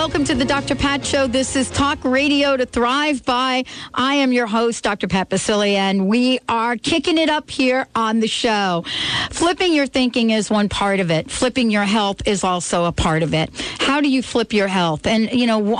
Welcome to the Dr. Pat Show. This is Talk Radio to Thrive By. I am your host, Dr. Pat Baccili, and we are kicking it up here on the show. Flipping your thinking is one part of it. Flipping your health is also a part of it. How do you flip your health? And, you know,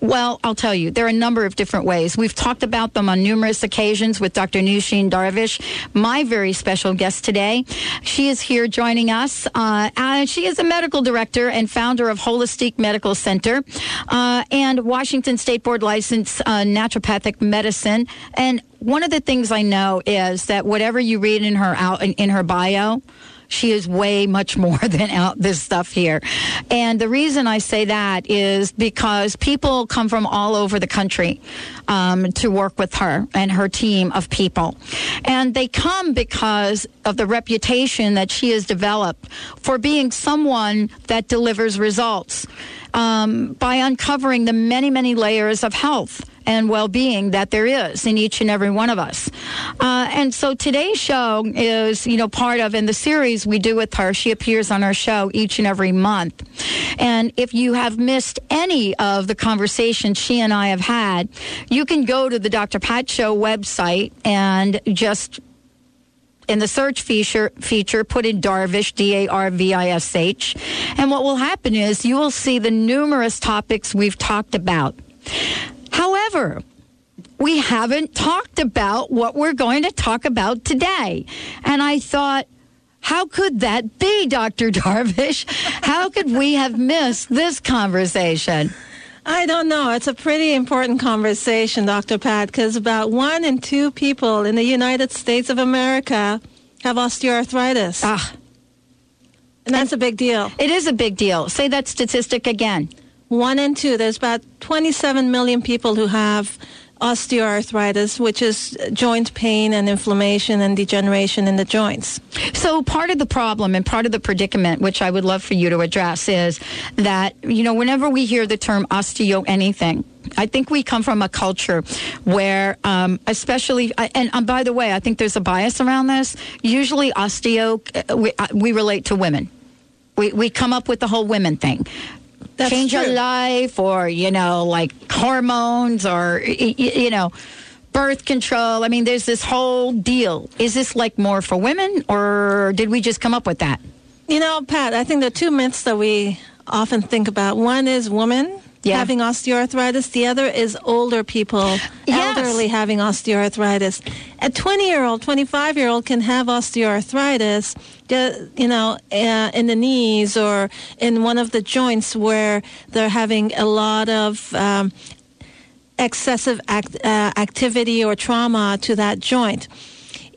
well, I'll tell you, there are a number of different ways. We've talked about them on numerous occasions with Dr. Nooshin Darvish, my very special guest today. She is here joining us. Uh, she is a medical director and founder of Holistique Medical Center uh, and Washington State Board licensed uh, naturopathic medicine. And one of the things I know is that whatever you read in her out in her bio, she is way much more than out this stuff here. And the reason I say that is because people come from all over the country um, to work with her and her team of people. And they come because of the reputation that she has developed for being someone that delivers results um, by uncovering the many, many layers of health and well being that there is in each and every one of us. Uh, and so today's show is, you know, part of in the series we do with her. She appears on our show each and every month. And if you have missed any of the conversations she and I have had, you can go to the Dr. Pat Show website and just in the search feature, feature put in Darvish, D A R V I S H. And what will happen is you will see the numerous topics we've talked about. However, we haven't talked about what we're going to talk about today. And I thought, how could that be, Dr. Darvish? How could we have missed this conversation? I don't know. It's a pretty important conversation, Dr. Pat, because about one in two people in the United States of America have osteoarthritis. Ah. And that's and a big deal. It is a big deal. Say that statistic again. One in two. There's about 27 million people who have osteoarthritis, which is joint pain and inflammation and degeneration in the joints. So, part of the problem and part of the predicament, which I would love for you to address, is that, you know, whenever we hear the term osteo anything, I think we come from a culture where, um, especially, and um, by the way, I think there's a bias around this. Usually, osteo, uh, we, uh, we relate to women. We, we come up with the whole women thing. That's change true. your life or, you know, like hormones or, you know, birth control. I mean, there's this whole deal. Is this like more for women or did we just come up with that? You know, Pat, I think the two myths that we often think about one is women yeah. having osteoarthritis. The other is older people, yes. elderly having osteoarthritis. A 20 year old, 25 year old can have osteoarthritis, you know, uh, in the knees or in one of the joints where they're having a lot of um, excessive act, uh, activity or trauma to that joint.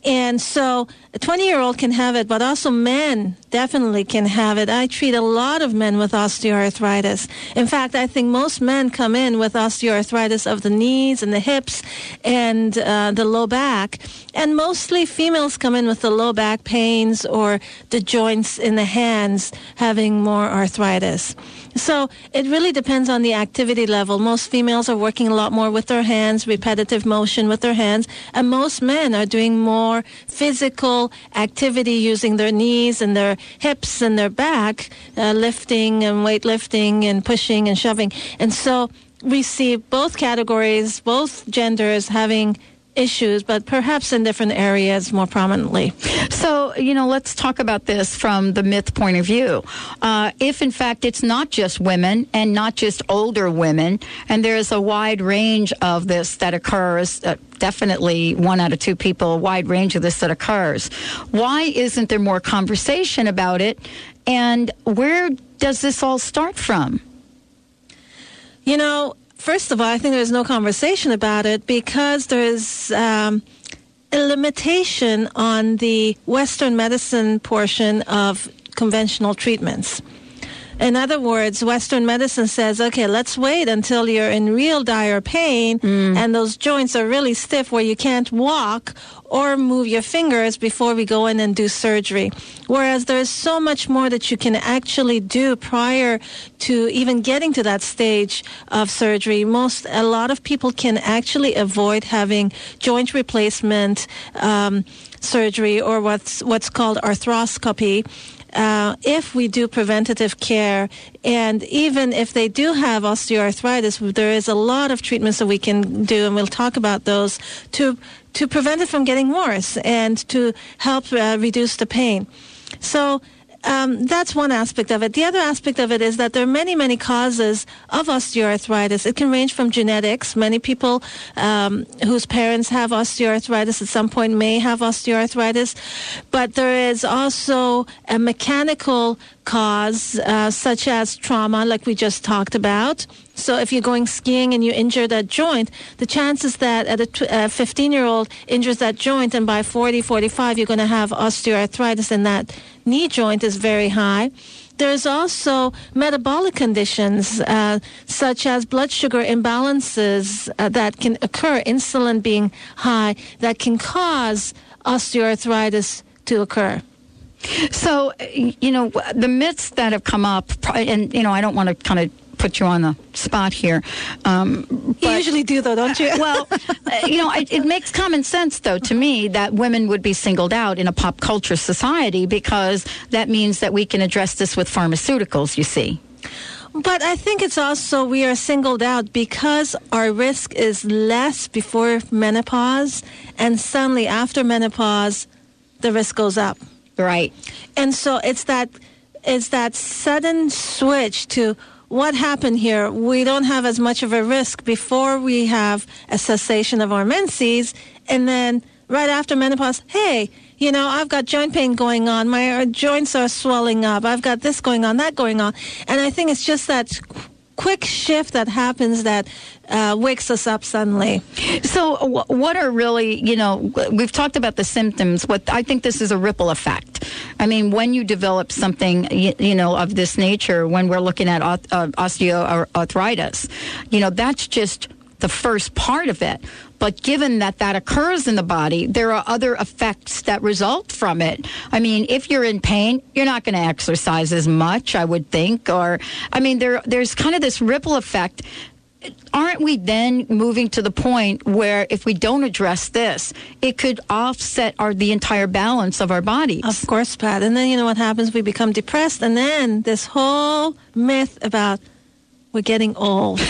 And so a 20 year old can have it, but also men definitely can have it. I treat a lot of men with osteoarthritis. In fact, I think most men come in with osteoarthritis of the knees and the hips and uh, the low back. And mostly females come in with the low back pains or the joints in the hands having more arthritis. So it really depends on the activity level. Most females are working a lot more with their hands, repetitive motion with their hands, and most men are doing more physical activity using their knees and their hips and their back, uh, lifting and weightlifting and pushing and shoving. And so we see both categories, both genders having issues, but perhaps in different areas more prominently. So, you know, let's talk about this from the myth point of view. Uh, if, in fact, it's not just women and not just older women, and there's a wide range of this that occurs, uh, definitely one out of two people, a wide range of this that occurs, why isn't there more conversation about it? And where does this all start from? You know, First of all, I think there's no conversation about it because there's um, a limitation on the Western medicine portion of conventional treatments. In other words, Western medicine says, okay, let's wait until you're in real dire pain mm. and those joints are really stiff where you can't walk or move your fingers before we go in and do surgery. Whereas there's so much more that you can actually do prior to even getting to that stage of surgery. Most, a lot of people can actually avoid having joint replacement um, surgery or what's what's called arthroscopy uh, if we do preventative care, and even if they do have osteoarthritis, there is a lot of treatments that we can do, and we'll talk about those to to prevent it from getting worse and to help uh, reduce the pain. So um, that's one aspect of it. The other aspect of it is that there are many, many causes of osteoarthritis. It can range from genetics. Many people um, whose parents have osteoarthritis at some point may have osteoarthritis, but there is also a mechanical cause, uh, such as trauma, like we just talked about. So if you're going skiing and you injure that joint, the chances that a 15 year old injures that joint and by 40, 45 you're going to have osteoarthritis in that knee joint is very high. There's also metabolic conditions uh, such as blood sugar imbalances uh, that can occur, insulin being high, that can cause osteoarthritis to occur. So, you know, the myths that have come up, and, you know, I don't want to kind of put you on the spot here. Um, you usually do, though, don't you? well, uh, you know, it, it, makes common sense, though, to me that women would be singled out in a pop culture society because that means that we can address this with pharmaceuticals, you see. But I think it's also we are singled out because our risk is less before menopause, and suddenly after menopause, the risk goes up. Right. And so it's that it's that sudden switch to what happened here? We don't have as much of a risk before we have a cessation of our menses, and then right after menopause, hey, you know, I've got joint pain going on. My uh, joints are swelling up. I've got this going on, that going on. And I think it's just that quick shift that happens that uh, wakes us up suddenly. So, what are really, you know, we've talked about the symptoms. What I think this is a ripple effect. I mean, when you develop something, you, you know, of this nature, when we're looking at uh, osteoarthritis, you know, that's just the first part of it. But given that that occurs in the body, there are other effects that result from it. I mean, if you're in pain, you're not going to exercise as much, I would think. Or, I mean, there there's kind of this ripple effect aren't we then moving to the point where if we don't address this, it could offset our the entire balance of our bodies? Of course, Pat. And then you know what happens? We become depressed, and then this whole myth about we're getting old.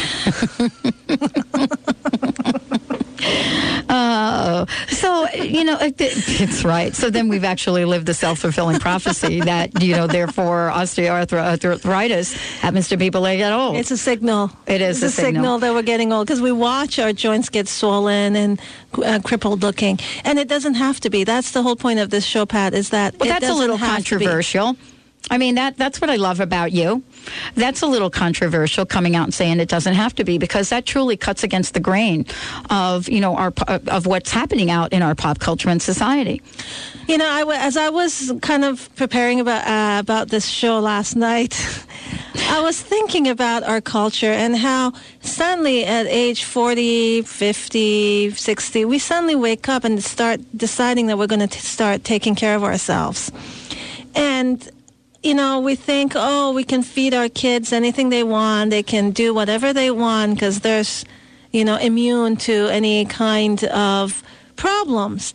Uh, so, you know, it's right. So then we've actually lived the self fulfilling prophecy that, you know, therefore osteoarthritis happens to people that get old. It's a signal. It is it's a, signal. signal. that we're getting old because we watch our joints get swollen and uh, crippled looking. And it doesn't have to be. That's the whole point of this show, Pat, is that well, that's a little controversial. I mean that that's what I love about you. That's a little controversial coming out and saying it doesn't have to be because that truly cuts against the grain of you know our of what's happening out in our pop culture and society. You know, I, as I was kind of preparing about uh, about this show last night, I was thinking about our culture and how suddenly at age 40, 50, 60, we suddenly wake up and start deciding that we're going to start taking care of ourselves. And you know, we think, oh, we can feed our kids anything they want. They can do whatever they want because they're, you know, immune to any kind of problems.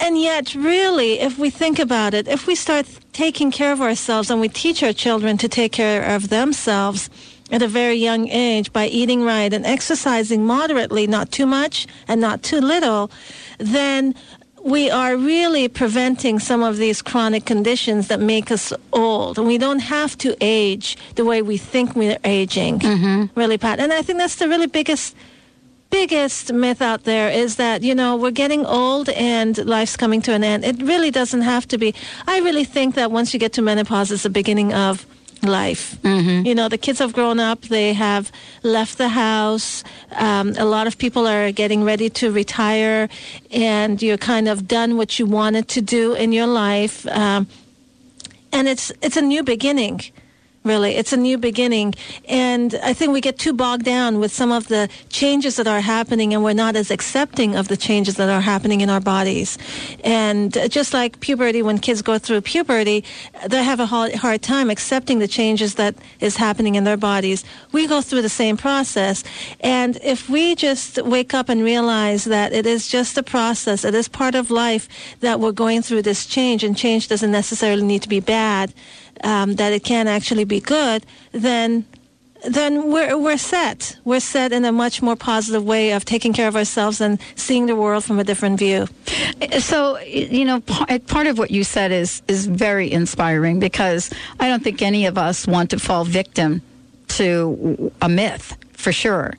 And yet, really, if we think about it, if we start taking care of ourselves and we teach our children to take care of themselves at a very young age by eating right and exercising moderately, not too much and not too little, then we are really preventing some of these chronic conditions that make us old. And we don't have to age the way we think we're aging, mm-hmm. really, Pat. And I think that's the really biggest biggest myth out there is that you know we're getting old and life's coming to an end it really doesn't have to be i really think that once you get to menopause it's the beginning of life. Mm-hmm. You know, the kids have grown up, they have left the house. Um, a lot of people are getting ready to retire, and you're kind of done what you wanted to do in your life. Um, and it's it's a new beginning. Really. It's a new beginning. And I think we get too bogged down with some of the changes that are happening and we're not as accepting of the changes that are happening in our bodies. And just like puberty, when kids go through puberty, they have a hard time accepting the changes that is happening in their bodies. We go through the same process. And if we just wake up and realize that it is just a process, it is part of life that we're going through this change and change doesn't necessarily need to be bad, um, that it can actually be good, then then we're we're set. We're set in a much more positive way of taking care of ourselves and seeing the world from a different view. So, you know, part of what you said is is very inspiring because I don't think any of us want to fall victim to a myth for sure.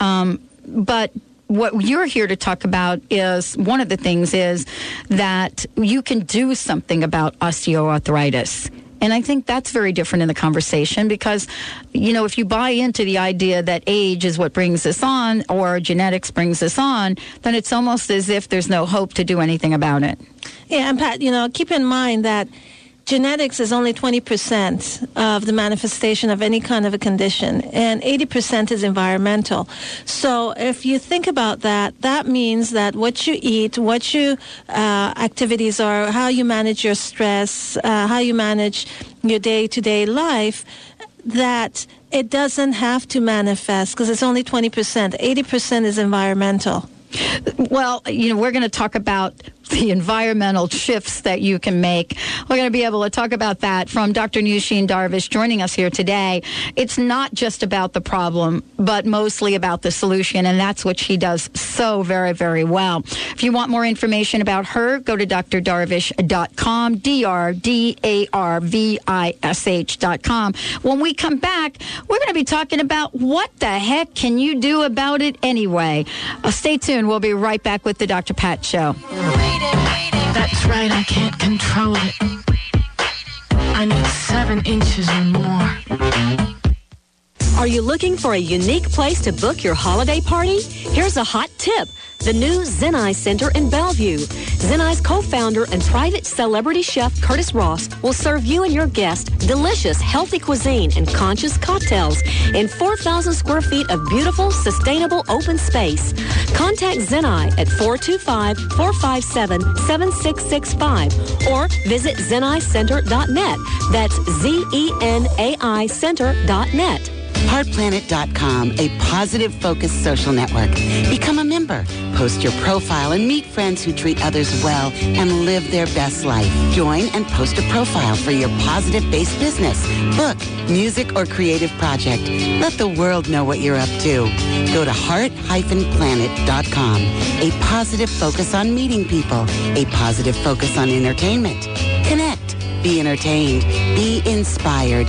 Um, but what you're here to talk about is one of the things is that you can do something about osteoarthritis. And I think that's very different in the conversation because, you know, if you buy into the idea that age is what brings this on or genetics brings this on, then it's almost as if there's no hope to do anything about it. Yeah, and Pat, you know, keep in mind that genetics is only 20% of the manifestation of any kind of a condition, and 80% is environmental. So if you think about that, that means that what you eat, what your uh, activities are, how you manage your stress, uh, how you manage your day-to-day life, that it doesn't have to manifest because it's only 20%. 80% is environmental. Well, you know, we're going to talk about the environmental shifts that you can make. We're going to be able to talk about that from Dr. Nooshin Darvish joining us here today. It's not just about the problem, but mostly about the solution, and that's what she does so very, very well. If you want more information about her, go to drdarvish.com, D-R-D-A-R-V-I-S-H.com. When we come back, we're going to be talking about what the heck can you do about it anyway. Uh, stay tuned. We'll be right back with the Dr. Pat Show. That's right, I can't control it. I need seven inches or more. Are you looking for a unique place to book your holiday party? Here's a hot tip the new Zenai Center in Bellevue. Zenai's co-founder and private celebrity chef Curtis Ross will serve you and your guests delicious, healthy cuisine and conscious cocktails in 4,000 square feet of beautiful, sustainable open space. Contact Zenai at 425-457-7665 or visit zenaicenter.net. That's Z-E-N-A-I Center.net. HeartPlanet.com, a positive focused social network. Become a member. Post your profile and meet friends who treat others well and live their best life. Join and post a profile for your positive-based business, book, music, or creative project. Let the world know what you're up to. Go to heart-planet.com. A positive focus on meeting people. A positive focus on entertainment. Connect. Be entertained. Be inspired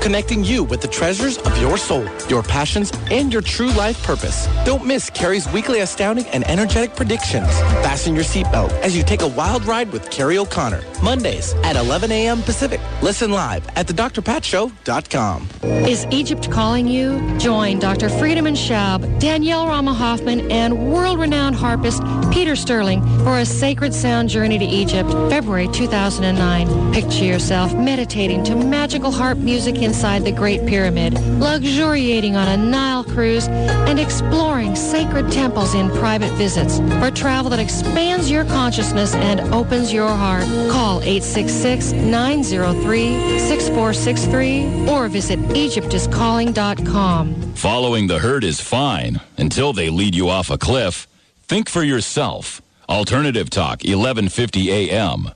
connecting you with the treasures of your soul, your passions, and your true life purpose. Don't miss Carrie's weekly astounding and energetic predictions. Fasten your seatbelt as you take a wild ride with Carrie O'Connor. Mondays at 11 a.m. Pacific. Listen live at thedrpatshow.com. Is Egypt calling you? Join Dr. Friedemann Schaub, Danielle Rama Hoffman, and world-renowned harpist Peter Sterling for a sacred sound journey to Egypt, February 2009. Picture yourself meditating to magical harp music inside the Great Pyramid, luxuriating on a Nile cruise, and exploring sacred temples in private visits. For travel that expands your consciousness and opens your heart, call 866-903-6463 or visit egyptiscalling.com. Following the herd is fine until they lead you off a cliff. Think for yourself. Alternative Talk, 1150 AM.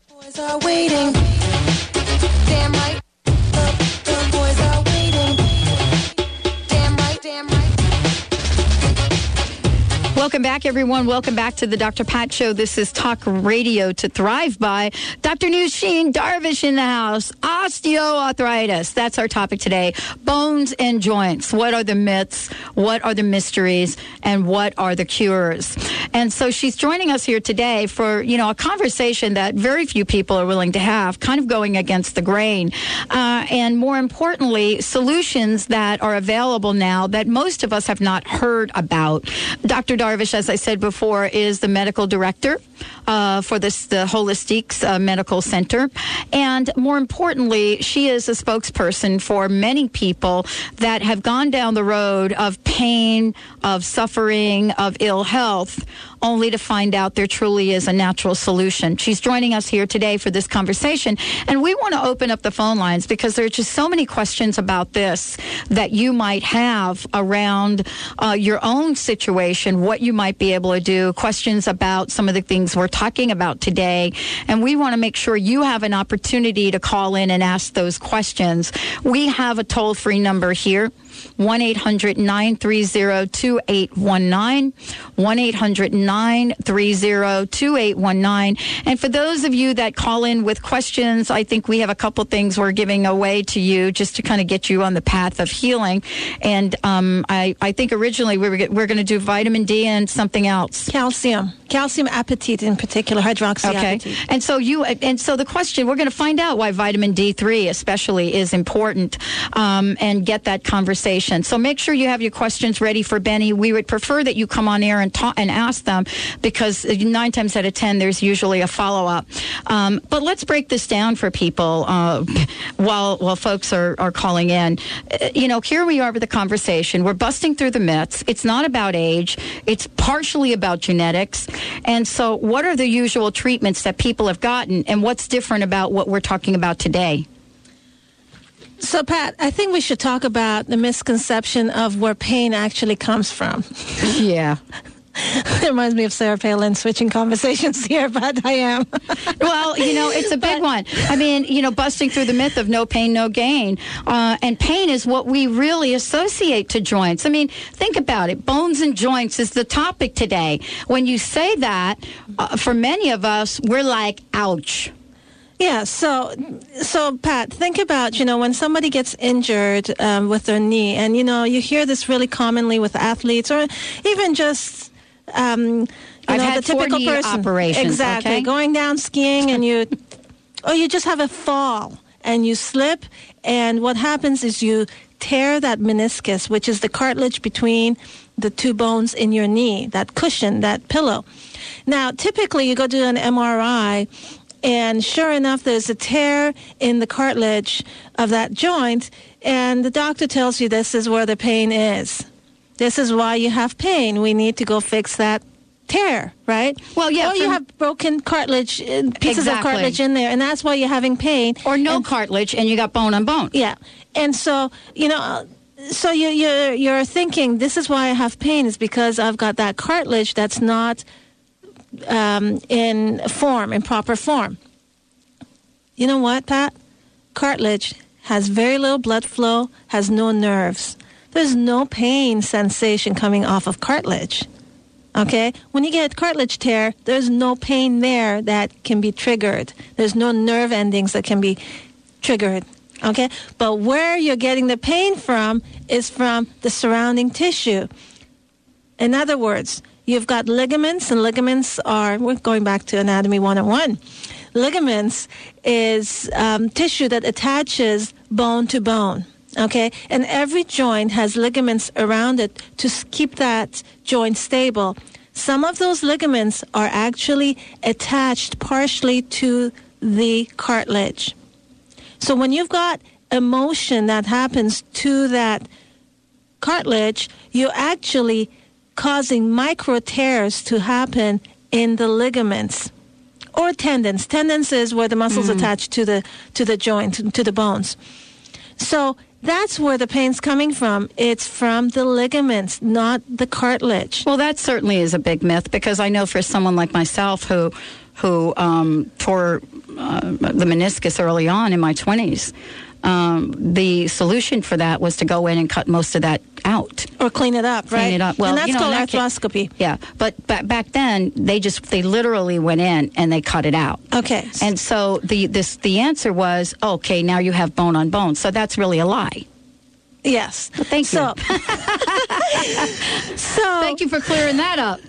Welcome back, everyone. Welcome back to the Dr. Pat Show. This is Talk Radio to Thrive by. Dr. Nooshin Darvish in the house. Osteoarthritis. That's our topic today. Bones and joints. What are the myths? What are the mysteries? And what are the cures? And so she's joining us here today for, you know, a conversation that very few people are willing to have, kind of going against the grain. Uh, and more importantly, solutions that are available now that most of us have not heard about. Dr. Darvish, as I said before, is the medical director uh, for this the Holistiques uh, Medical Center, and more importantly, she is a spokesperson for many people that have gone down the road of pain, of suffering, of ill health only to find out there truly is a natural solution. She's joining us here today for this conversation, and we want to open up the phone lines because there are just so many questions about this that you might have around uh, your own situation, what you might be able to do, questions about some of the things we're talking about today, and we want to make sure you have an opportunity to call in and ask those questions. We have a toll free number here. 1 800 930 2819. 1 800 930 2819. And for those of you that call in with questions, I think we have a couple things we're giving away to you just to kind of get you on the path of healing. And um, I, I think originally we were, we're going to do vitamin D and something else. Calcium. Calcium apatite in particular, hydroxyapatite. Okay. And so you and so the question we're going to find out why vitamin D3 especially is important um, and get that conversation. So make sure you have your questions ready for Benny. We would prefer that you come on air and talk and ask them because nine times out of ten there's usually a follow up. Um, but let's break this down for people uh, while while folks are are calling in. Uh, you know, here we are with the conversation. We're busting through the myths. It's not about age. It's partially about genetics. And so, what are the usual treatments that people have gotten, and what's different about what we're talking about today? So, Pat, I think we should talk about the misconception of where pain actually comes from. Yeah. it reminds me of Sarah Palin switching conversations here, but I am. well, you know, it's a big but, one. I mean, you know, busting through the myth of no pain, no gain. Uh, and pain is what we really associate to joints. I mean, think about it. Bones and joints is the topic today. When you say that, uh, for many of us, we're like, ouch. Yeah, so so Pat, think about you know when somebody gets injured um, with their knee, and you know you hear this really commonly with athletes, or even just um, you I've know, the typical person. operations, exactly. okay? Going down skiing and you, or you just have a fall and you slip, and what happens is you tear that meniscus, which is the cartilage between the two bones in your knee, that cushion, that pillow. Now, typically, you go do an MRI, and sure enough, there's a tear in the cartilage of that joint, and the doctor tells you this is where the pain is. This is why you have pain. We need to go fix that tear, right? Well, yeah. Or you have broken cartilage, uh, pieces Exactly. of cartilage in there, and that's why you're having pain. Or no And- cartilage, and you got bone on bone. yeah, and so you know, so you you're you're thinking this is why I have pain is because I've got that cartilage that's not um, in form, in proper form. You know what, Pat? Cartilage has very little blood flow, has no nerves. There's no pain sensation coming off of cartilage. Okay? When you get cartilage tear, there's no pain there that can be triggered. There's no nerve endings that can be triggered. Okay? But where you're getting the pain from is from the surrounding tissue. In other words, you've got ligaments, and ligaments are, we're going back to Anatomy 101. Ligaments is um, tissue that attaches bone to bone. Okay? And every joint has ligaments around it to keep that joint stable. some of those ligaments are actually attached partially to the cartilage. So when you've got emotion that happens to that cartilage, you're actually causing micro tears to happen in the ligaments or tendons. Tendons is where the muscles Mm. attach to the to the joint to the bones. So that's where the pain's coming from. It's from the ligaments, not the cartilage. Well, that certainly is a big myth because I know for someone like myself who who um, tore uh, the meniscus early on in my twenties. Um, the solution for that was to go in and cut most of that out or clean it up, clean right? it up. Well, and that's you know, called that case- arthroscopy. Yeah, but, but back then they just they literally went in and they cut it out. Okay. And so the this the answer was okay. Now you have bone on bone. So that's really a lie. Yes. thank you. So, so thank you for clearing that up.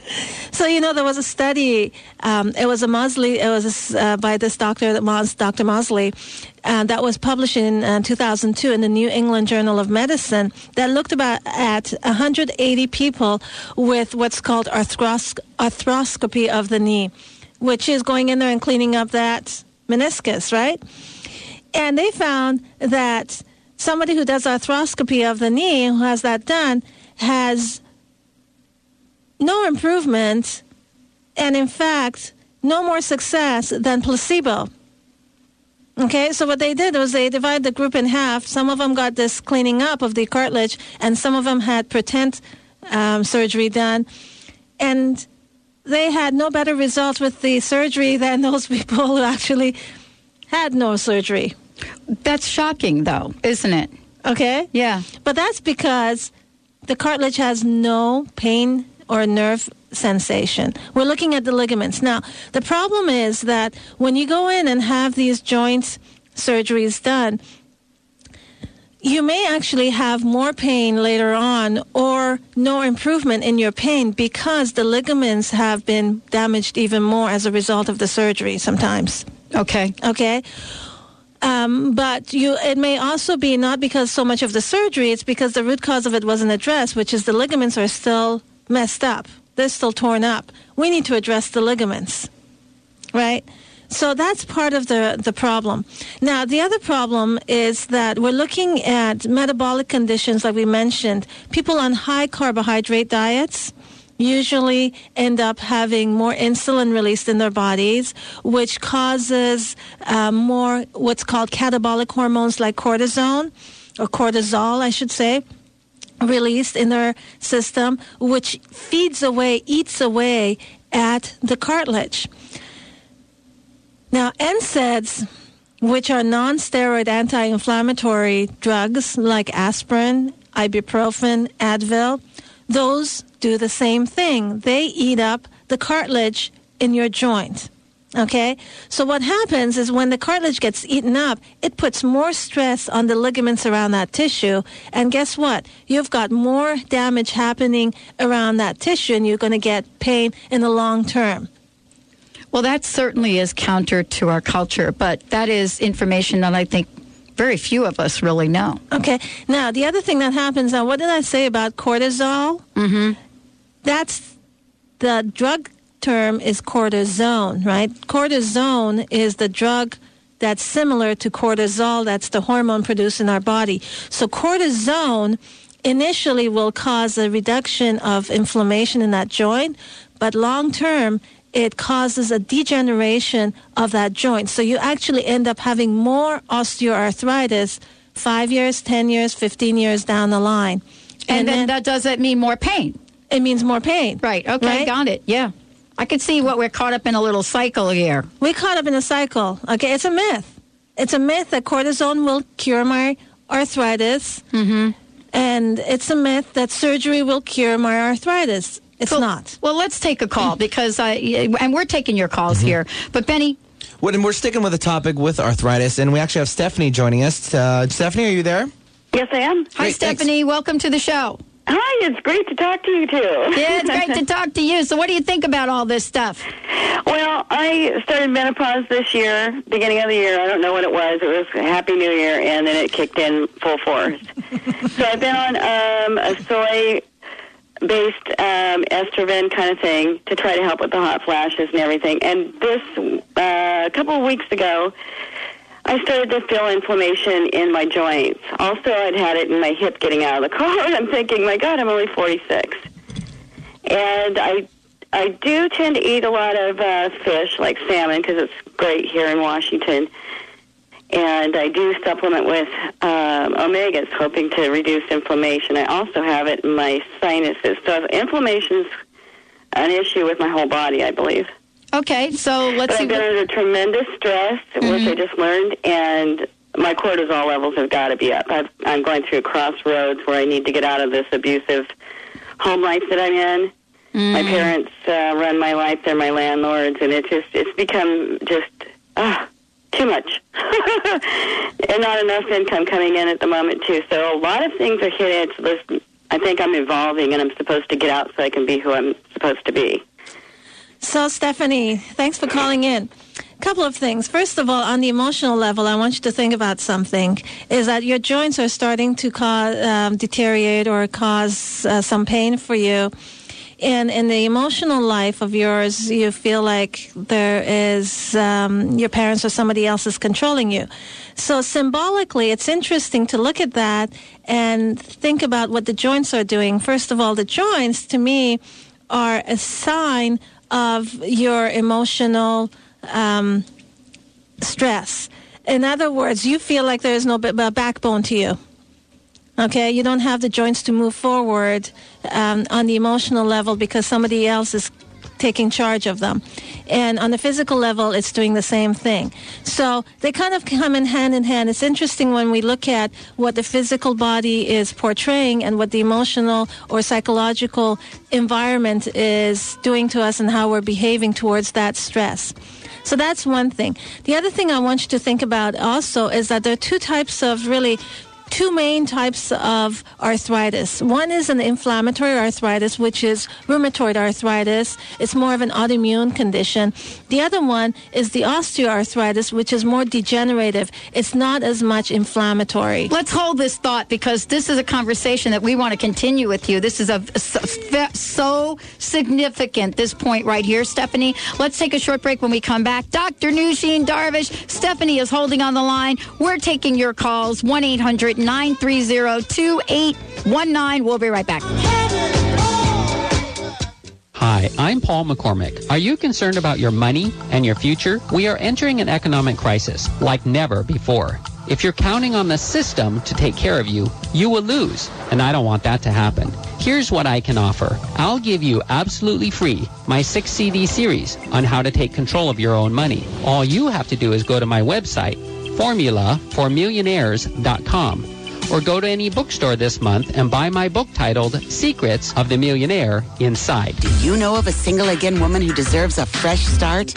So you know there was a study. Um, it was a Moseley. It was uh, by this doctor, that Mos, Dr. Moseley, uh, that was published in uh, 2002 in the New England Journal of Medicine. That looked about at 180 people with what's called arthros- arthroscopy of the knee, which is going in there and cleaning up that meniscus, right? And they found that somebody who does arthroscopy of the knee, who has that done, has no improvement and in fact no more success than placebo. Okay so what they did was they divided the group in half. Some of them got this cleaning up of the cartilage and some of them had pretend um, surgery done. And they had no better results with the surgery than those people who actually had no surgery That's shocking, though, isn't it? okay Yeah. but that's because the cartilage has no pain or nerve sensation. We're looking at the ligaments. Now, the problem is that when you go in and have these joint surgeries done, you may actually have more pain later on or no improvement in your pain because the ligaments have been damaged even more as a result of the surgery sometimes. Okay. Okay. Um, but you, it may also be not because so much of the surgery, it's because the root cause of it wasn't addressed, which is the ligaments are still messed up. They're still torn up. We need to address the ligaments, right? So that's part of the, the problem. Now, the other problem is that we're looking at metabolic conditions, like we mentioned. People on high carbohydrate diets usually end up having more insulin released in their bodies, which causes uh, more what's called catabolic hormones like cortisone or cortisol, I should say released in their system, which feeds away, eats away at the cartilage. Now, NSAIDs, which are non-steroid anti-inflammatory drugs like aspirin, ibuprofen, Advil, those do the same thing. They eat up the cartilage in your joint. Okay? So what happens is when the cartilage gets eaten up, it puts more stress on the ligaments around that tissue. And guess what? You've got more damage happening around that tissue and you're going to get pain in the long term. Well, that certainly is counter to our culture, but that is information that I think very few of us really know. Okay. Now, the other thing that happens now, what did I say about cortisol? Mm-hmm. That's the drug term is cortisone, right? Cortisone is the drug that's similar to cortisol. That's the hormone produced in our body. So cortisone initially will cause a reduction of inflammation in that joint, but long term, it causes a degeneration of that joint. So you actually end up having more osteoarthritis five years, 10 years, 15 years down the line. And, then, that does that mean more pain? It means more pain. Right. Okay. Right? Got it. Yeah. I could see what we're caught up in a little cycle here. We caught up in a cycle. Okay, it's a myth. It's a myth that cortisone will cure my arthritis, Mm-hmm. and it's a myth that surgery will cure my arthritis. It's not. Well, let's take a call because I and we're taking your calls Mm-hmm. here. But Benny, Well, and we're sticking with the topic with arthritis, and we actually have Stephanie joining us. Uh, Stephanie, are you there? Yes, I am. hi Stephanie, welcome to the show. Hi, it's great to talk to you too. Yeah, it's great to talk to you. So, what do you think about all this stuff? Well, I started menopause this year, beginning of the year. I don't know what it was. It was Happy New Year, and then it kicked in full force. so I've been on um, a soy based um, estrogen kind of thing to try to help with the hot flashes and everything. And this, uh, a couple of weeks ago, I started to feel inflammation in my joints. Also, I'd had it in my hip getting out of the car, and I'm thinking, my God, I'm only 46. And I, I do tend to eat a lot of uh, fish, like salmon, because it's great here in Washington. And I do supplement with um, omegas, hoping to reduce inflammation. I also have it in my sinuses. So inflammation's an issue with my whole body, I believe. Okay, so let's But see. I've been under tremendous stress, which Mhm. I just learned, and my cortisol levels have got to be up. I've, I'm going through a crossroads where I need to get out of this abusive home life that I'm in. My Mm. parents uh, run my life; they're my landlords, and it's just it's become just ah too much, and not enough income coming in at the moment too. So a lot of things are hitting. It's this, I think I'm evolving, and I'm supposed to get out so I can be who I'm supposed to be. So, Stephanie, thanks for calling in. A couple of things. First of all, on the emotional level, I want you to think about something. Is that your joints are starting to cause um, deteriorate or cause uh, some pain for you, and in the emotional life of yours, you feel like there is um, your parents or somebody else is controlling you. So symbolically, it's interesting to look at that and think about what the joints are doing. First of all, the joints, to me, are a sign of your emotional um, stress. In other words, you feel like there is no b- b- backbone to you. Okay, you don't have the joints to move forward um, on the emotional level because somebody else is taking charge of them. And on the physical level, it's doing the same thing. So they kind of come in hand in hand. It's interesting when we look at what the physical body is portraying and what the emotional or psychological environment is doing to us and how we're behaving towards that stress. So that's one thing. The other thing I want you to think about also is that there are two types of really two main types of arthritis. One is an inflammatory arthritis, which is rheumatoid arthritis. It's more of an autoimmune condition. The other one is the osteoarthritis, which is more degenerative. It's not as much inflammatory. Let's hold this thought because this is a conversation that we want to continue with you. This is a so, so significant. This point right here, Stephanie. Let's take a short break. When we come back, Dr. Nooshin Darvish, Stephanie is holding on the line. We're taking your calls. One 800 930 2819. We'll be right back. Hi, I'm Paul McCormick. Are you concerned about your money and your future? We are entering an economic crisis like never before. If you're counting on the system to take care of you, you will lose, and I don't want that to happen. Here's what I can offer. I'll give you absolutely free my 6 CD series on how to take control of your own money. All you have to do is go to my website, formulaformillionaires.com or go to any bookstore this month and buy my book titled Secrets of the Millionaire Inside. Do you know of a single again woman who deserves a fresh start?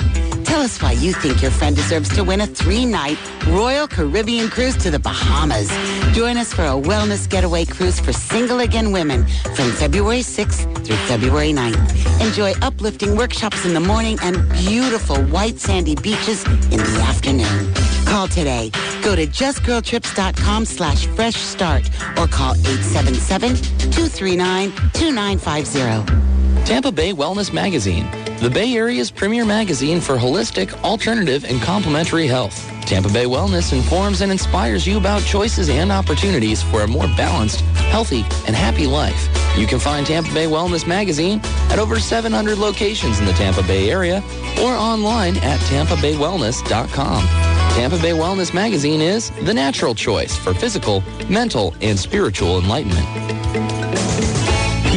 Tell us why you think your friend deserves to win a three-night Royal Caribbean cruise to the Bahamas. Join us for a wellness getaway cruise for single again women from February 6th through February 9th. Enjoy uplifting workshops in the morning and beautiful white sandy beaches in the afternoon. Call today. Go to justgirltrips.com slash fresh start or call 877-239-2950. Tampa Bay Wellness Magazine, the Bay Area's premier magazine for holistic, alternative, and complementary health. Tampa Bay Wellness informs and inspires you about choices and opportunities for a more balanced, healthy, and happy life. You can find Tampa Bay Wellness Magazine at over 700 locations in the Tampa Bay area or online at tampabaywellness.com. Tampa Bay Wellness Magazine is the natural choice for physical, mental, and spiritual enlightenment.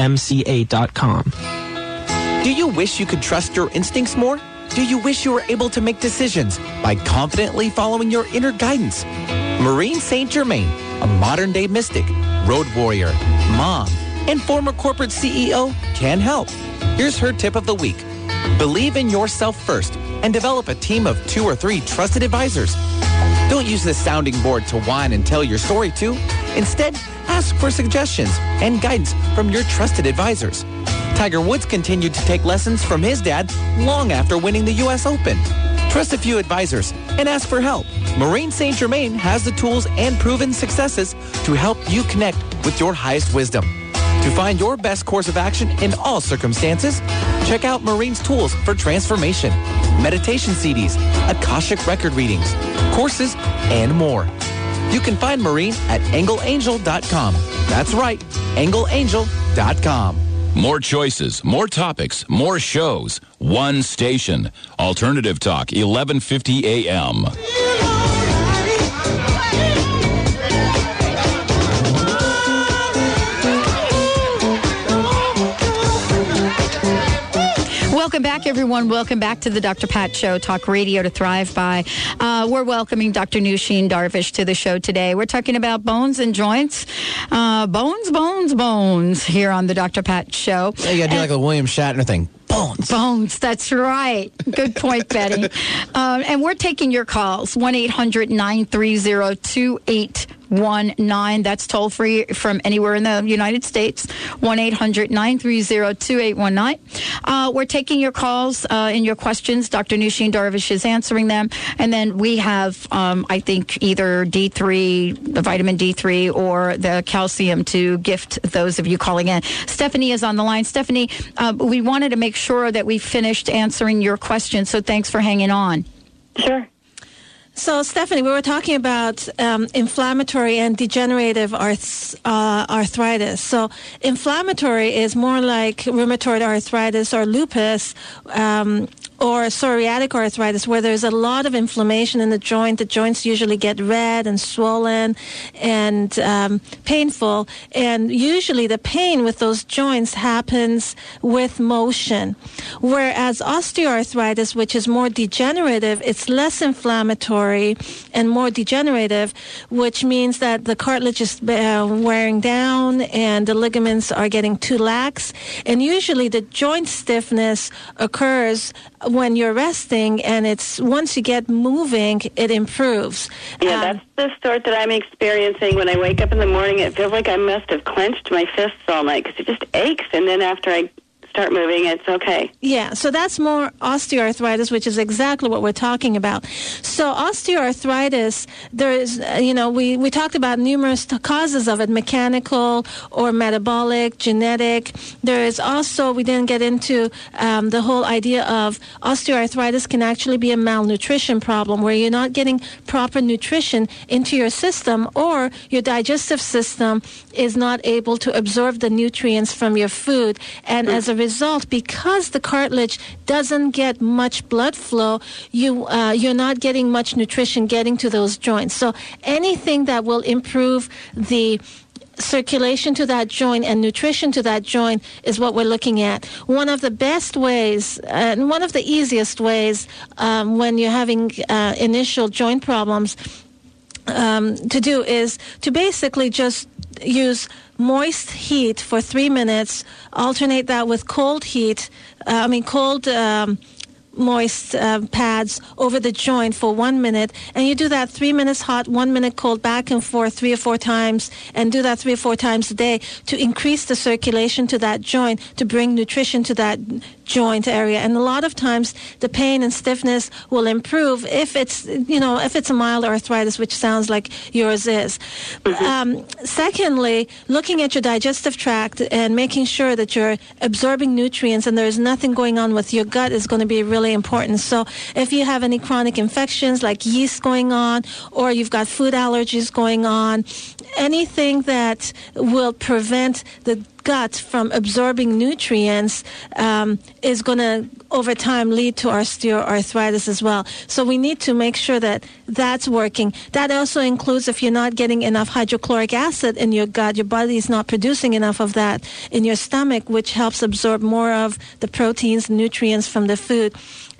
debtfreemca.com. Do you wish you could trust your instincts more? Do you wish you were able to make decisions by confidently following your inner guidance? Maureen St. Germain, a modern day mystic, road warrior, mom, and former corporate CEO can help. Here's her tip of the week. Believe in yourself first and develop a team of two or three trusted advisors. Don't use the sounding board to whine and tell your story to. Instead, ask for suggestions and guidance from your trusted advisors. Tiger Woods continued to take lessons from his dad long after winning the U.S. Open. Trust a few advisors and ask for help. Maureen St. Germain has the tools and proven successes to help you connect with your highest wisdom. To find your best course of action in all circumstances, check out Maureen's tools for transformation, meditation CDs, Akashic record readings, courses, and more. You can find Maureen at angleangel.com. That's right, angleangel.com. More choices, more topics, more shows. One station. Alternative Talk, 1150 AM. Welcome back, everyone. Welcome back to the Dr. Pat Show, Talk Radio to Thrive By. Uh, we're welcoming Dr. Nooshin Darvish to the show today. We're talking about bones and joints. Uh, bones, bones, bones here on the Dr. Pat Show. Yeah, you gotta do like a William Shatner thing. Bones. Bones, that's right. Good point, Betty. Um, and we're taking your calls 1 800 930 2819. That's toll free from anywhere in the United States. 1 800 930 2819. Uh, We're taking your calls uh, and your questions. Dr. Nooshin Darvish is answering them. And then we have, um, I think, either D3, the vitamin D3, or the calcium to gift those of you calling in. Stephanie is on the line. Stephanie, uh, we wanted to make sure that we finished answering your question, so thanks for hanging on. Sure. So, Stephanie, we were talking about um, inflammatory and degenerative arth- uh, arthritis. So, inflammatory is more like rheumatoid arthritis or lupus. Um, or psoriatic arthritis, where there's a lot of inflammation in the joint. The joints usually get red and swollen and um, painful. And usually the pain with those joints happens with motion. Whereas osteoarthritis, which is more degenerative, it's less inflammatory and more degenerative, which means that the cartilage is uh, wearing down and the ligaments are getting too lax. And usually the joint stiffness occurs when you're resting and it's once you get moving it improves Yeah, Um, that's the sort that I'm experiencing when I wake up in the morning. It feels like I must have clenched my fists all night because it just aches. And then after I start moving, it's okay. Yeah, so that's more osteoarthritis, which is exactly what we're talking about. So osteoarthritis, there is, uh, you know, we, we talked about numerous t- causes of it, mechanical or metabolic, genetic. There is also, we didn't get into um, the whole idea of osteoarthritis can actually be a malnutrition problem where you're not getting proper nutrition into your system or your digestive system is not able to absorb the nutrients from your food. And as a result, because the cartilage doesn't get much blood flow, you uh, you're not getting much nutrition getting to those joints. So anything that will improve the circulation to that joint and nutrition to that joint is what we're looking at. One of the best ways and one of the easiest ways um, when you're having uh, initial joint problems um, to do is to basically just use moist heat for three minutes, alternate that with cold heat, uh, I mean, cold. Um, moist uh, pads over the joint for one minute and you do that three minutes hot one minute cold back and forth three or four times and do that three or four times a day to increase the circulation to that joint to bring nutrition to that joint area. And a lot of times the pain and stiffness will improve if it's you know if it's a mild arthritis which sounds like yours is. Um, secondly looking at your digestive tract and making sure that you're absorbing nutrients and there's nothing going on with your gut is going to be really important. So if you have any chronic infections like yeast going on or you've got food allergies going on anything that will prevent the gut from absorbing nutrients um, is going to over time lead to osteoarthritis as well. So we need to make sure that that's working. That also includes if you're not getting enough hydrochloric acid in your gut your body is not producing enough of that in your stomach which helps absorb more of the proteins and nutrients from the food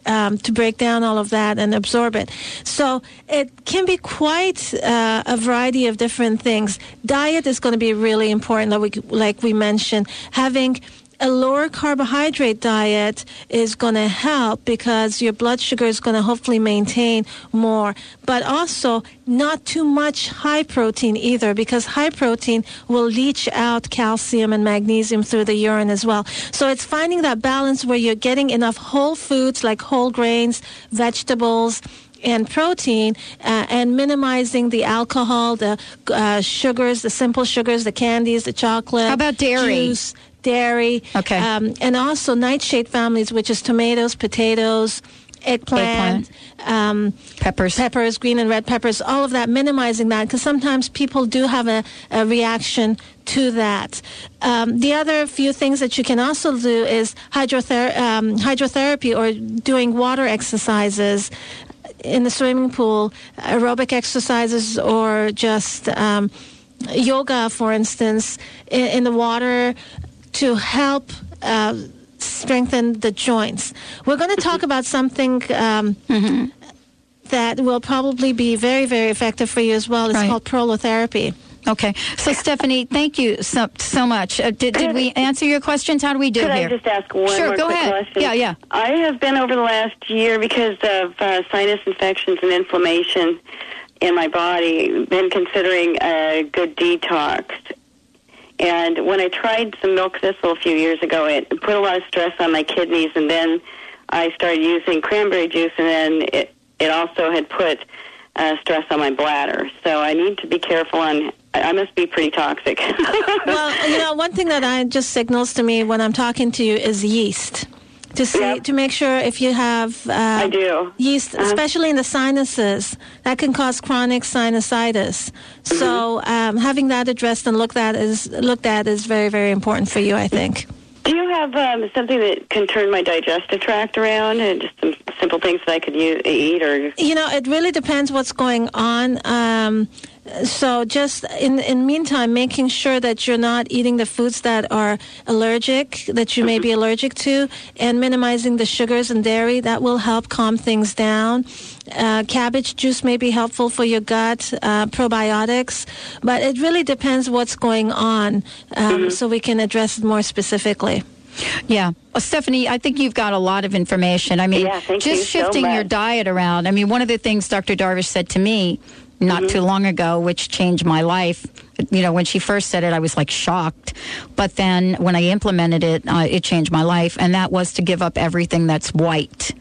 um, to break down all of that and absorb it. So it can be quite uh, a variety of different things. Diet is going to be really important, like we, like we mentioned. Having a lower carbohydrate diet is going to help because your blood sugar is going to hopefully maintain more. But also, not too much high protein either because high protein will leach out calcium and magnesium through the urine as well. So it's finding that balance where you're getting enough whole foods like whole grains, vegetables, and protein uh, and minimizing the alcohol, the uh, sugars, the simple sugars, the candies, the chocolate. How about dairy? Juice, dairy. Okay. Um, and also nightshade families, which is tomatoes, potatoes, eggplant, Um, peppers, peppers, green and red peppers, all of that, minimizing that because sometimes people do have a, a reaction to that. Um, the other few things that you can also do is hydrother- um, hydrotherapy or doing water exercises in the swimming pool, aerobic exercises, or just um, yoga, for instance, in, in the water to help. Uh, strengthen the joints. We're going to talk about something um, that will probably be very, very effective for you as well. It's Right. called prolotherapy. Okay. So, Stephanie, thank you so, so much. Uh, did, did we answer your questions? How do we do Could here? Could I just ask one Sure, more go quick ahead. question? Yeah, yeah. I have been over the last year because of uh, sinus infections and inflammation in my body, been considering a good detox. And when I tried some milk thistle a few years ago, it put a lot of stress on my kidneys, and then I started using cranberry juice, and then it, it also had put uh, stress on my bladder. So I need to be careful on. I must be pretty toxic. well, you know, one thing that I just signals to me when I'm talking to you is yeast. To see, to make sure if you have uh, I do yeast, especially in the sinuses, that can cause chronic sinusitis. So um, having that addressed and looked at is looked at is very very important for you. I think. Do you have um, something that can turn my digestive tract around, and just some simple things that I could use, eat, or You know, it really depends what's going on. Um, so just in in meantime, making sure that you're not eating the foods that are allergic, that you may be allergic to, and minimizing the sugars and dairy, that will help calm things down. Uh, cabbage juice may be helpful for your gut, uh, probiotics, but it really depends what's going on, um, so we can address it more specifically. Yeah. Well, Stephanie, I think you've got a lot of information. I mean, Yeah, thank you just so shifting your diet around. I mean, one of the things Dr. Darvish said to me not Mm-hmm. too long ago, which changed my life. You know, when she first said it, I was like shocked. But then when I implemented it, uh, it changed my life. And that was to give up everything that's white.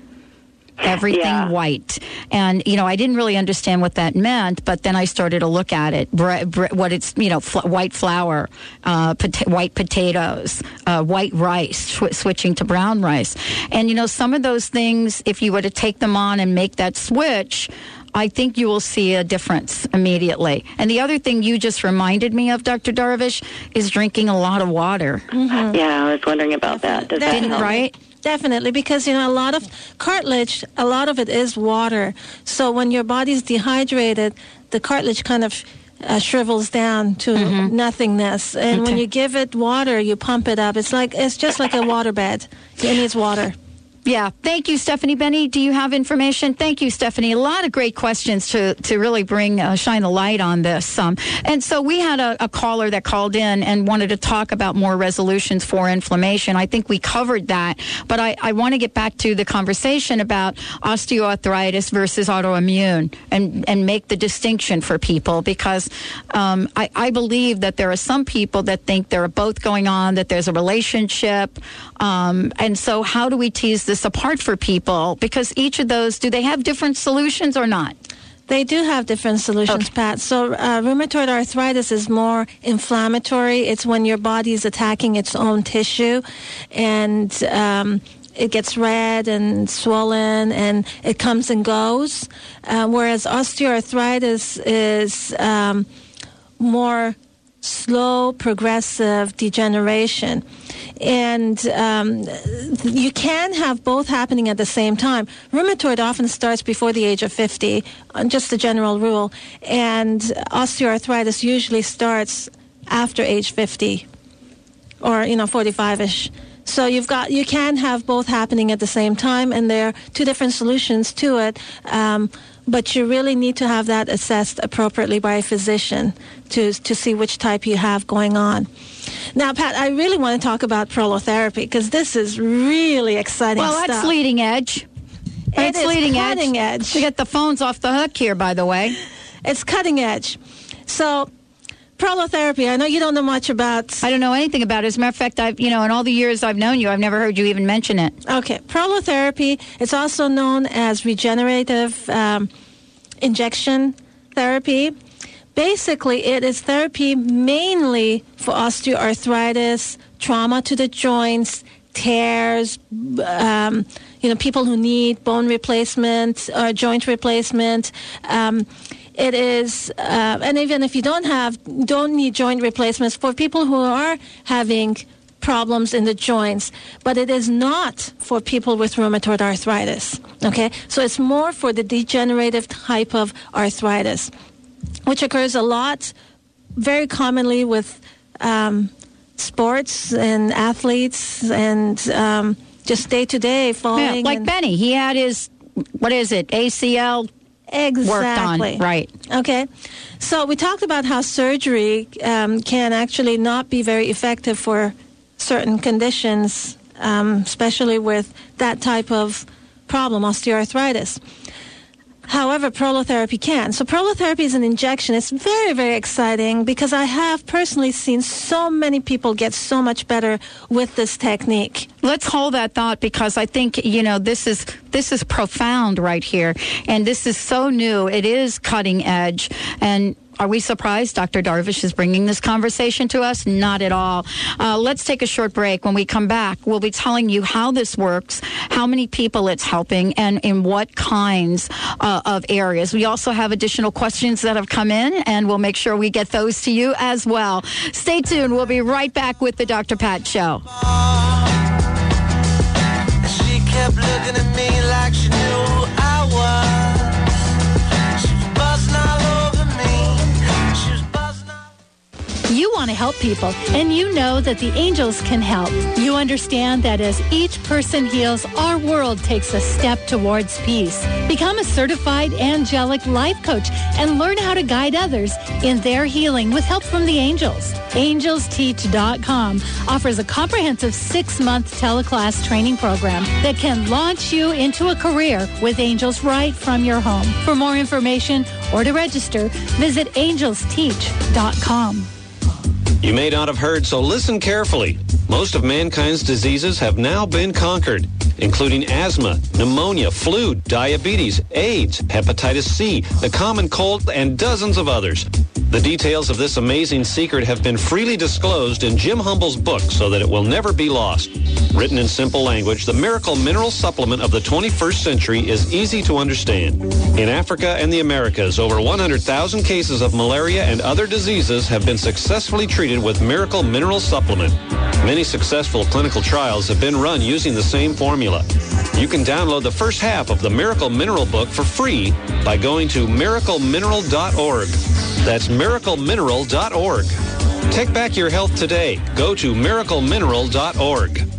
Everything Yeah. white. And, you know, I didn't really understand what that meant, but then I started to look at it. Bre- bre- what it's, you know, fl- white flour, uh, pota- white potatoes, uh, white rice, sw- switching to brown rice. And, you know, some of those things, if you were to take them on and make that switch, I think you will see a difference immediately. And the other thing you just reminded me of, Dr. Darvish, is drinking a lot of water. yeah, I was wondering about that. Does that Definitely. help? Right? Definitely, because you know a lot of cartilage, a lot of it is water. So when your body's dehydrated, the cartilage kind of uh, shrivels down to nothingness. And when you give it water, you pump it up. It's like it's just like a water bed. It needs water. Yeah. Thank you, Stephanie Benny. Do you have information? Thank you, Stephanie. A lot of great questions to, to really bring, uh, shine the light on this. Um, and so we had a, a caller that called in and wanted to talk about more resolutions for inflammation. I think we covered that, but I, I want to get back to the conversation about osteoarthritis versus autoimmune and, and make the distinction for people because um, I, I believe that there are some people that think they're both going on, that there's a relationship. Um, and so, how do we tease this apart for people? Because each of those, do they have different solutions or not? They do have different solutions, Pat. So, uh, rheumatoid arthritis is more inflammatory. It's when your body is attacking its own tissue, and um, it gets red and swollen, and it comes and goes. Uh, whereas osteoarthritis is um, more slow, progressive degeneration. And um, you can have both happening at the same time. Rheumatoid often starts before the age of 50, uh, just a general rule. And osteoarthritis usually starts after age 50 or, you know, 45 ish. So you've got you can have both happening at the same time, and there are two different solutions to it. Um, but you really need to have that assessed appropriately by a physician to to see which type you have going on. Now, Pat, I really want to talk about prolotherapy because this is really exciting. Well, that's stuff. leading edge. That's is leading cutting edge. edge. To get the phones off the hook here, by the way. It's cutting edge. So, prolotherapy. I know you don't know much about. I don't know anything about it. As a matter of fact, I've you know in all the years I've known you, I've never heard you even mention it. Okay, prolotherapy. It's also known as regenerative um, injection therapy. Basically, it is therapy mainly for osteoarthritis, trauma to the joints, tears, um, you know, people who need bone replacement or joint replacement. Um, it is, uh, and even if you don't have, don't need joint replacements for people who are having problems in the joints, but it is not for people with rheumatoid arthritis. Okay, so it's more for the degenerative type of arthritis, which occurs a lot, very commonly with um, sports and athletes and um, just day to day Yeah, falling. like and- Benny, he had his what is it ACL exactly. worked on, right? Okay. So we talked about how surgery um, can actually not be very effective for certain conditions, um, especially with that type of problem, osteoarthritis. However, prolotherapy can. So prolotherapy is an injection. It's very, very exciting because I have personally seen so many people get so much better with this technique. Let's hold that thought because I think you know this is this is profound right here, and this is so new. It is cutting edge, and are we surprised Dr. Darvish is bringing this conversation to us? Not at all. Uh, let's take a short break. When we come back, we'll be telling you how this works, how many people it's helping, and in what kinds uh, of areas. We also have additional questions that have come in, and we'll make sure we get those to you as well. Stay tuned. We'll be right back with the Dr. Pat Show. Want to help people, and you know that the angels can help. You understand that as each person heals, our world takes a step towards peace. Become a certified angelic life coach and learn how to guide others in their healing with help from the angels. AngelsTeach.com offers a comprehensive six-month teleclass training program that can launch you into a career with angels right from your home. For more information or to register, visit angelsteach.com. You may not have heard, so listen carefully. Most of mankind's diseases have now been conquered, including asthma, pneumonia, flu, diabetes, AIDS, hepatitis C, the common cold, and dozens of others. The details of this amazing secret have been freely disclosed in Jim Humble's book so that it will never be lost. Written in simple language, the miracle mineral supplement of the 21st century is easy to understand. In Africa and the Americas, over 100,000 cases of malaria and other diseases have been successfully treated with Miracle Mineral Supplement. Many successful clinical trials have been run using the same formula. You can download the first half of the Miracle Mineral book for free by going to miraclemineral.org. That's miraclemineral.org. Take back your health today. Go to miraclemineral.org.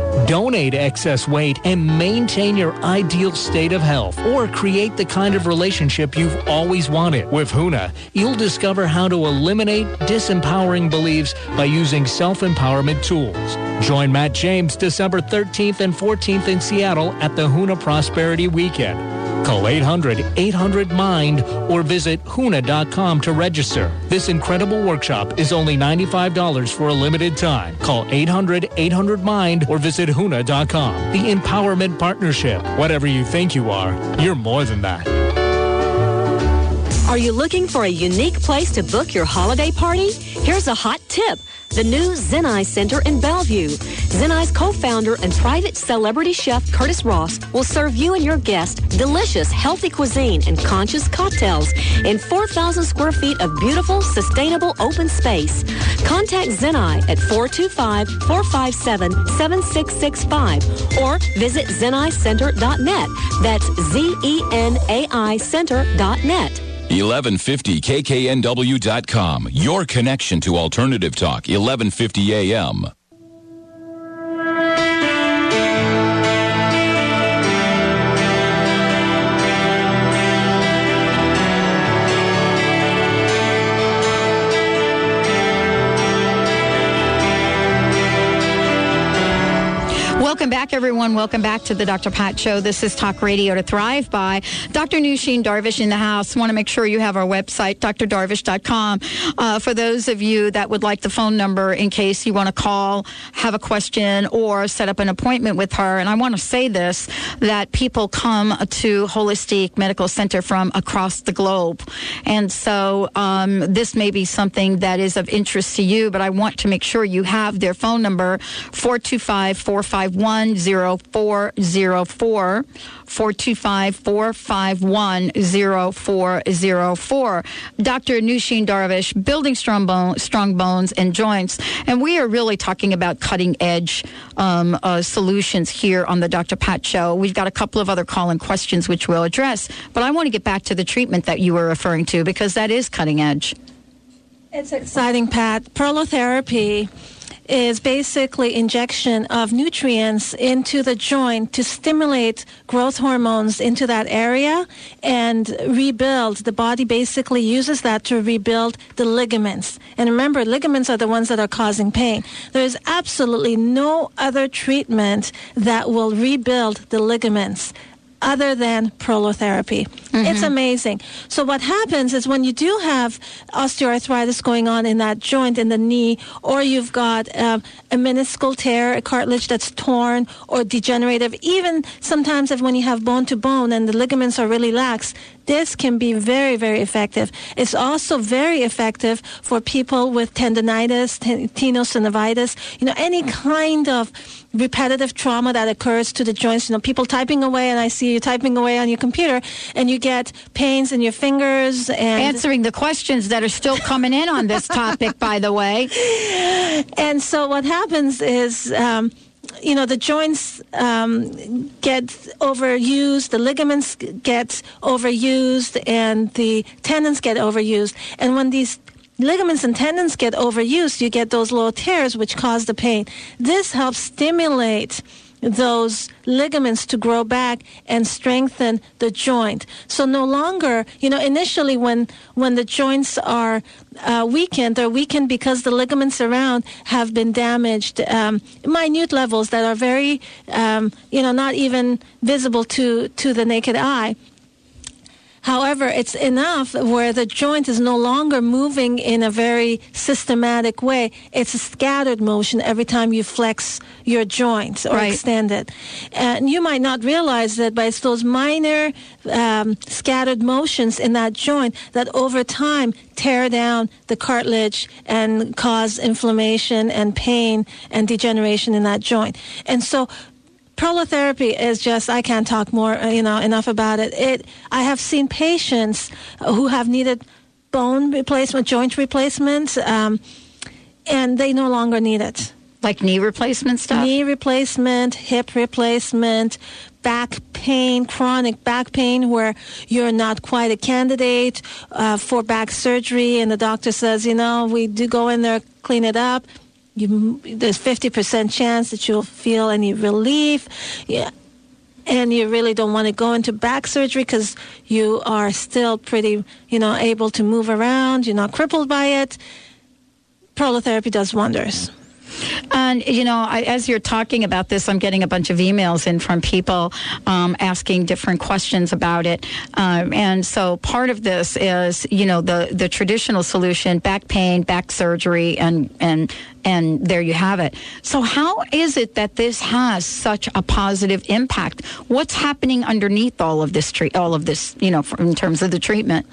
Donate excess weight and maintain your ideal state of health or create the kind of relationship you've always wanted. With Huna, you'll discover how to eliminate disempowering beliefs by using self-empowerment tools. Join Matt James December 13th and 14th in Seattle at the Huna Prosperity Weekend. Call 800-800-MIND or visit HUNA.com to register. This incredible workshop is only $95 for a limited time. Call 800-800-MIND or visit HUNA.com. The Empowerment Partnership. Whatever you think you are, you're more than that. Are you looking for a unique place to book your holiday party? Here's a hot tip. The new Zenai Center in Bellevue. Zenai's co-founder and private celebrity chef Curtis Ross will serve you and your guests delicious, healthy cuisine and conscious cocktails in 4,000 square feet of beautiful, sustainable open space. Contact Zenai at 425-457-7665 or visit zenaicenter.net. That's Z-E-N-A-I Center.net. 1150kknw.com. Your connection to Alternative Talk, 1150 AM. Welcome back, everyone. Welcome back to the Dr. Pat Show. This is Talk Radio to Thrive by Dr. Nooshin Darvish in the house. Want to make sure you have our website, drdarvish.com. Uh, for those of you that would like the phone number in case you want to call, have a question, or set up an appointment with her. And I want to say this that people come to Holistique Medical Center from across the globe. And so um, this may be something that is of interest to you, but I want to make sure you have their phone number 425 451 0404 425 451 0404. Dr. Nooshin Darvish, building strong, bone, strong bones and joints. And we are really talking about cutting edge um, uh, solutions here on the Dr. Pat Show. We've got a couple of other call in questions which we'll address, but I want to get back to the treatment that you were referring to because that is cutting edge. It's exciting, Pat. Prolotherapy is basically injection of nutrients into the joint to stimulate growth hormones into that area and rebuild. The body basically uses that to rebuild the ligaments. And remember, ligaments are the ones that are causing pain. There is absolutely no other treatment that will rebuild the ligaments other than prolotherapy. Mm-hmm. It's amazing. So what happens is when you do have osteoarthritis going on in that joint in the knee, or you've got um, a meniscal tear, a cartilage that's torn or degenerative, even sometimes if when you have bone to bone and the ligaments are really lax, this can be very, very effective. It's also very effective for people with tendonitis, tenosynovitis, you know, any kind of repetitive trauma that occurs to the joints. You know, people typing away, and I see you typing away on your computer, and you get pains in your fingers. And answering the questions that are still coming in on this topic, by the way. And so what happens is. Um, you know the joints um, get overused, the ligaments get overused, and the tendons get overused. And when these ligaments and tendons get overused, you get those little tears which cause the pain. This helps stimulate those ligaments to grow back and strengthen the joint. So no longer, you know, initially when when the joints are uh, weakened, they're weakened because the ligaments around have been damaged, um, minute levels that are very, um, you know, not even visible to to the naked eye. However, it's enough where the joint is no longer moving in a very systematic way. It's a scattered motion every time you flex your joint or right. extend it. And you might not realize that, but it's those minor um, scattered motions in that joint that over time tear down the cartilage and cause inflammation and pain and degeneration in that joint. And so prolotherapy is just I can't talk more uh, you know enough about it. It I have seen patients who have needed bone replacement, joint replacement, um, and they no longer need it. Like knee replacement stuff? Knee replacement, hip replacement, back pain, chronic back pain, where you're not quite a candidate uh, for back surgery, and the doctor says, you know, we do go in there, clean it up you, there's 50% chance that you'll feel any relief. Yeah. And you really don't want to go into back surgery because you are still pretty, you know, able to move around. You're not crippled by it. Prolotherapy does wonders. And, you know, I, as you're talking about this, I'm getting a bunch of emails in from people um, asking different questions about it. Um, and so part of this is, you know, the, the traditional solution, back pain, back surgery, and, and, and there you have it. So how is it that this has such a positive impact? What's happening underneath all of this treat, all of this, you know, in terms of the treatment?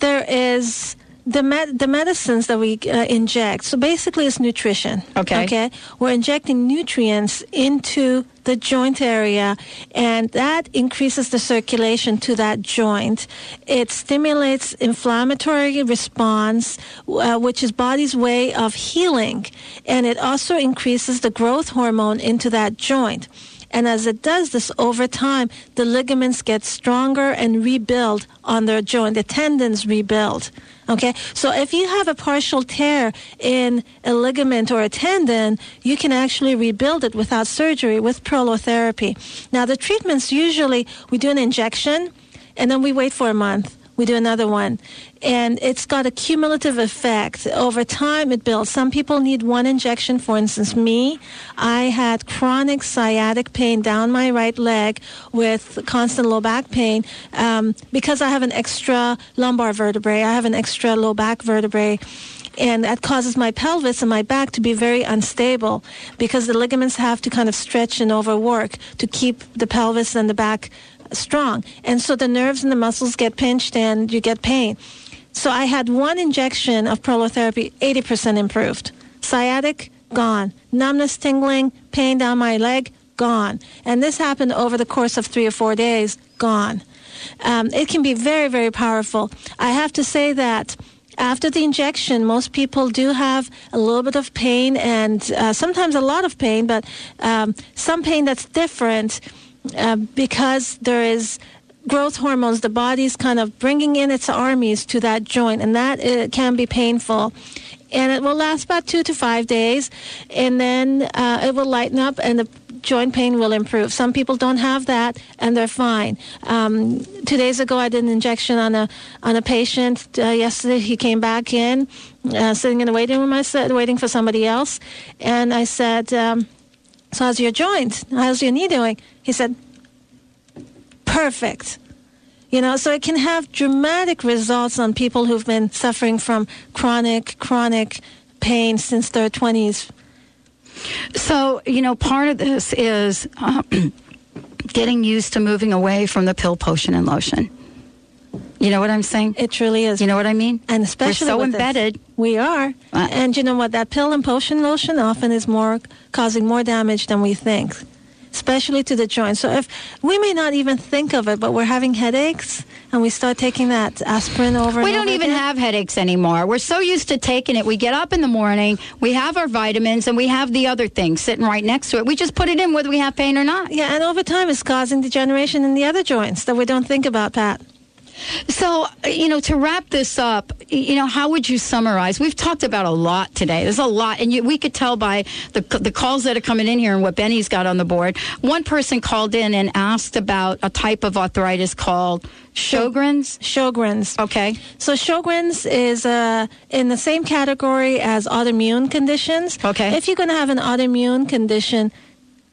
There is the med- the medicines that we uh, inject. So basically, it's nutrition. Okay. Okay. We're injecting nutrients into the joint area, and that increases the circulation to that joint. It stimulates inflammatory response, uh, which is body's way of healing, and it also increases the growth hormone into that joint. And as it does this over time, the ligaments get stronger and rebuild on their joint. The tendons rebuild. Okay, so if you have a partial tear in a ligament or a tendon, you can actually rebuild it without surgery with prolotherapy. Now, the treatments usually we do an injection and then we wait for a month we do another one. And it's got a cumulative effect. Over time, it builds. Some people need one injection. For instance, me, I had chronic sciatic pain down my right leg with constant low back pain um, because I have an extra lumbar vertebrae. I have an extra low back vertebrae and that causes my pelvis and my back to be very unstable because the ligaments have to kind of stretch and overwork to keep the pelvis and the back strong. And so the nerves and the muscles get pinched and you get pain. So I had one injection of prolotherapy, 80% improved. Sciatic, gone. Numbness, tingling, pain down my leg, gone. And this happened over the course of three or four days, gone. Um, it can be very, very powerful. I have to say that after the injection, most people do have a little bit of pain and uh, sometimes a lot of pain, but um, some pain that's different uh, because there is growth hormones, the body's kind of bringing in its armies to that joint, and that uh, can be painful. And it will last about two to five days, and then uh, it will lighten up, and the joint pain will improve. Some people don't have that, and they're fine. Um, two days ago, I did an injection on a on a patient. Uh, yesterday, he came back in, uh, sitting in the waiting room. I said, waiting for somebody else, and I said. Um, so how's your joint? How's your knee doing? He said, perfect. You know, so it can have dramatic results on people who've been suffering from chronic, chronic pain since their 20s. So, you know, part of this is uh, getting used to moving away from the pill, potion, and lotion. You know what I'm saying? It truly is. You know what I mean? And especially We're so embedded. This, we are. Uh, and you know what? That pill and potion lotion often is more causing more damage than we think, especially to the joints. So if we may not even think of it, but we're having headaches and we start taking that aspirin over. We don't over even again, have headaches anymore. We're so used to taking it. We get up in the morning, we have our vitamins, and we have the other thing sitting right next to it. We just put it in whether we have pain or not. Yeah, and over time it's causing degeneration in the other joints that we don't think about, Pat. So, you know, to wrap this up, you know, how would you summarize? We've talked about a lot today. There's a lot, and you, we could tell by the the calls that are coming in here and what Benny's got on the board. One person called in and asked about a type of arthritis called Sjogren's. Sjogren's. Okay. So Sjogren's is uh, in the same category as autoimmune conditions. Okay. If you're going to have an autoimmune condition,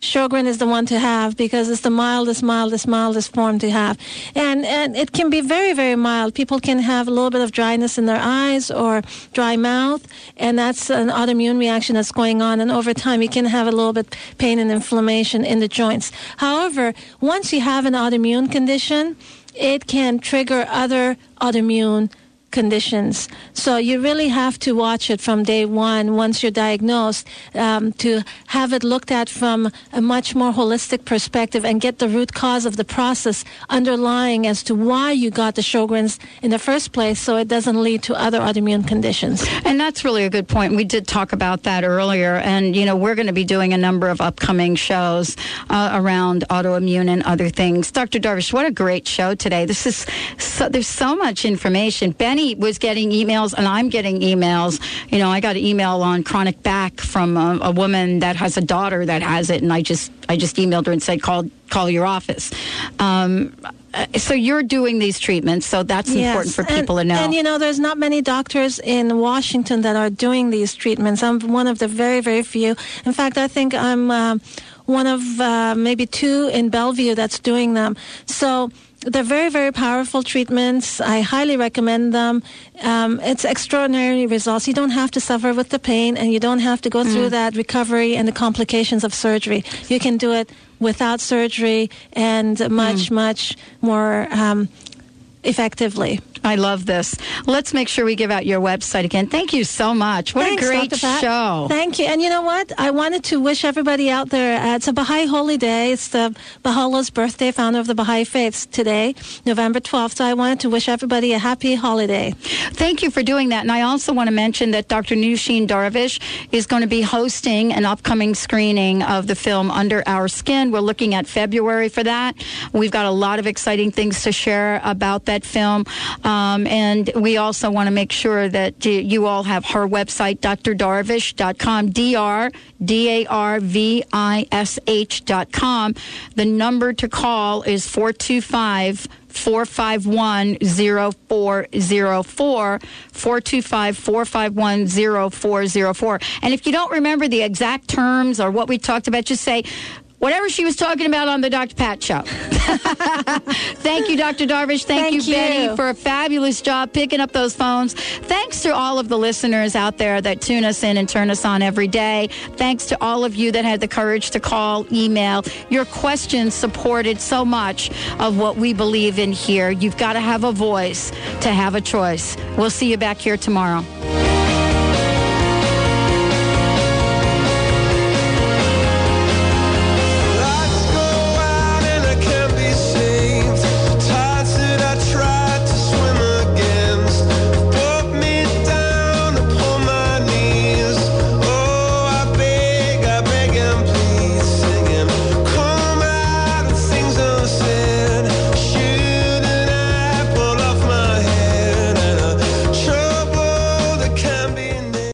Sjogren is the one to have because it's the mildest, mildest, mildest form to have. And, and it can be very, very mild. People can have a little bit of dryness in their eyes or dry mouth, and that's an autoimmune reaction that's going on. And over time, you can have a little bit pain and inflammation in the joints. However, once you have an autoimmune condition, it can trigger other autoimmune conditions. So you really have to watch it from day one once you're diagnosed um, to have it looked at from a much more holistic perspective and get the root cause of the process underlying as to why you got the Sjogren's in the first place so it doesn't lead to other autoimmune conditions. And that's really a good point. We did talk about that earlier. And, you know, we're going to be doing a number of upcoming shows uh, around autoimmune and other things. Dr. Darvish, what a great show today. This is, so, there's so much information. Benny was getting emails and I'm getting emails. You know, I got an email on chronic back from a, a woman that has a daughter that has it. And I just, I just emailed her and said, call, call your office. Um, so you're doing these treatments, so that's Yes, important for and- people to know. And you know, there's not many doctors in Washington that are doing these treatments. I'm one of the very, very few. In fact, I think I'm uh, one of uh, maybe two in Bellevue that's doing them. So they're very, very powerful treatments. I highly recommend them. Um, it's extraordinary results. You don't have to suffer with the pain, and you don't have to go through Mm. that recovery and the complications of surgery. You can do it without surgery and much, much more. Um, effectively. I love this. Let's make sure we give out your website again. Thank you so much. What Thanks, a great show. Thank you. And you know what? I wanted to wish everybody out there, uh, it's a Baha'i holy day. It's the Baha'u'llah's birthday, founder of the Baha'i faith today, November 12th. So I wanted to wish everybody a happy holiday. Thank you for doing that. And I also want to mention that Dr. Nooshin Darvish is going to be hosting an upcoming screening of the film Under Our Skin. We're looking at February for that. We've got a lot of exciting things to share about that film. Um, and we also want to make sure that you all have her website, drdarvish.com, D-R-D-A-R-V-I-S-H.com. The number to call is 425- 451 0404 425 451 0404. And if you don't remember the exact terms or what we talked about, just say, whatever she was talking about on the Dr. Pat show. Thank you, Dr. Darvish. Thank, Thank you, you. Betty, for a fabulous job picking up those phones. Thanks to all of the listeners out there that tune us in and turn us on every day. Thanks to all of you that had the courage to call, email. Your questions supported so much of what we believe in here. You've got to have a voice to have a choice. We'll see you back here tomorrow.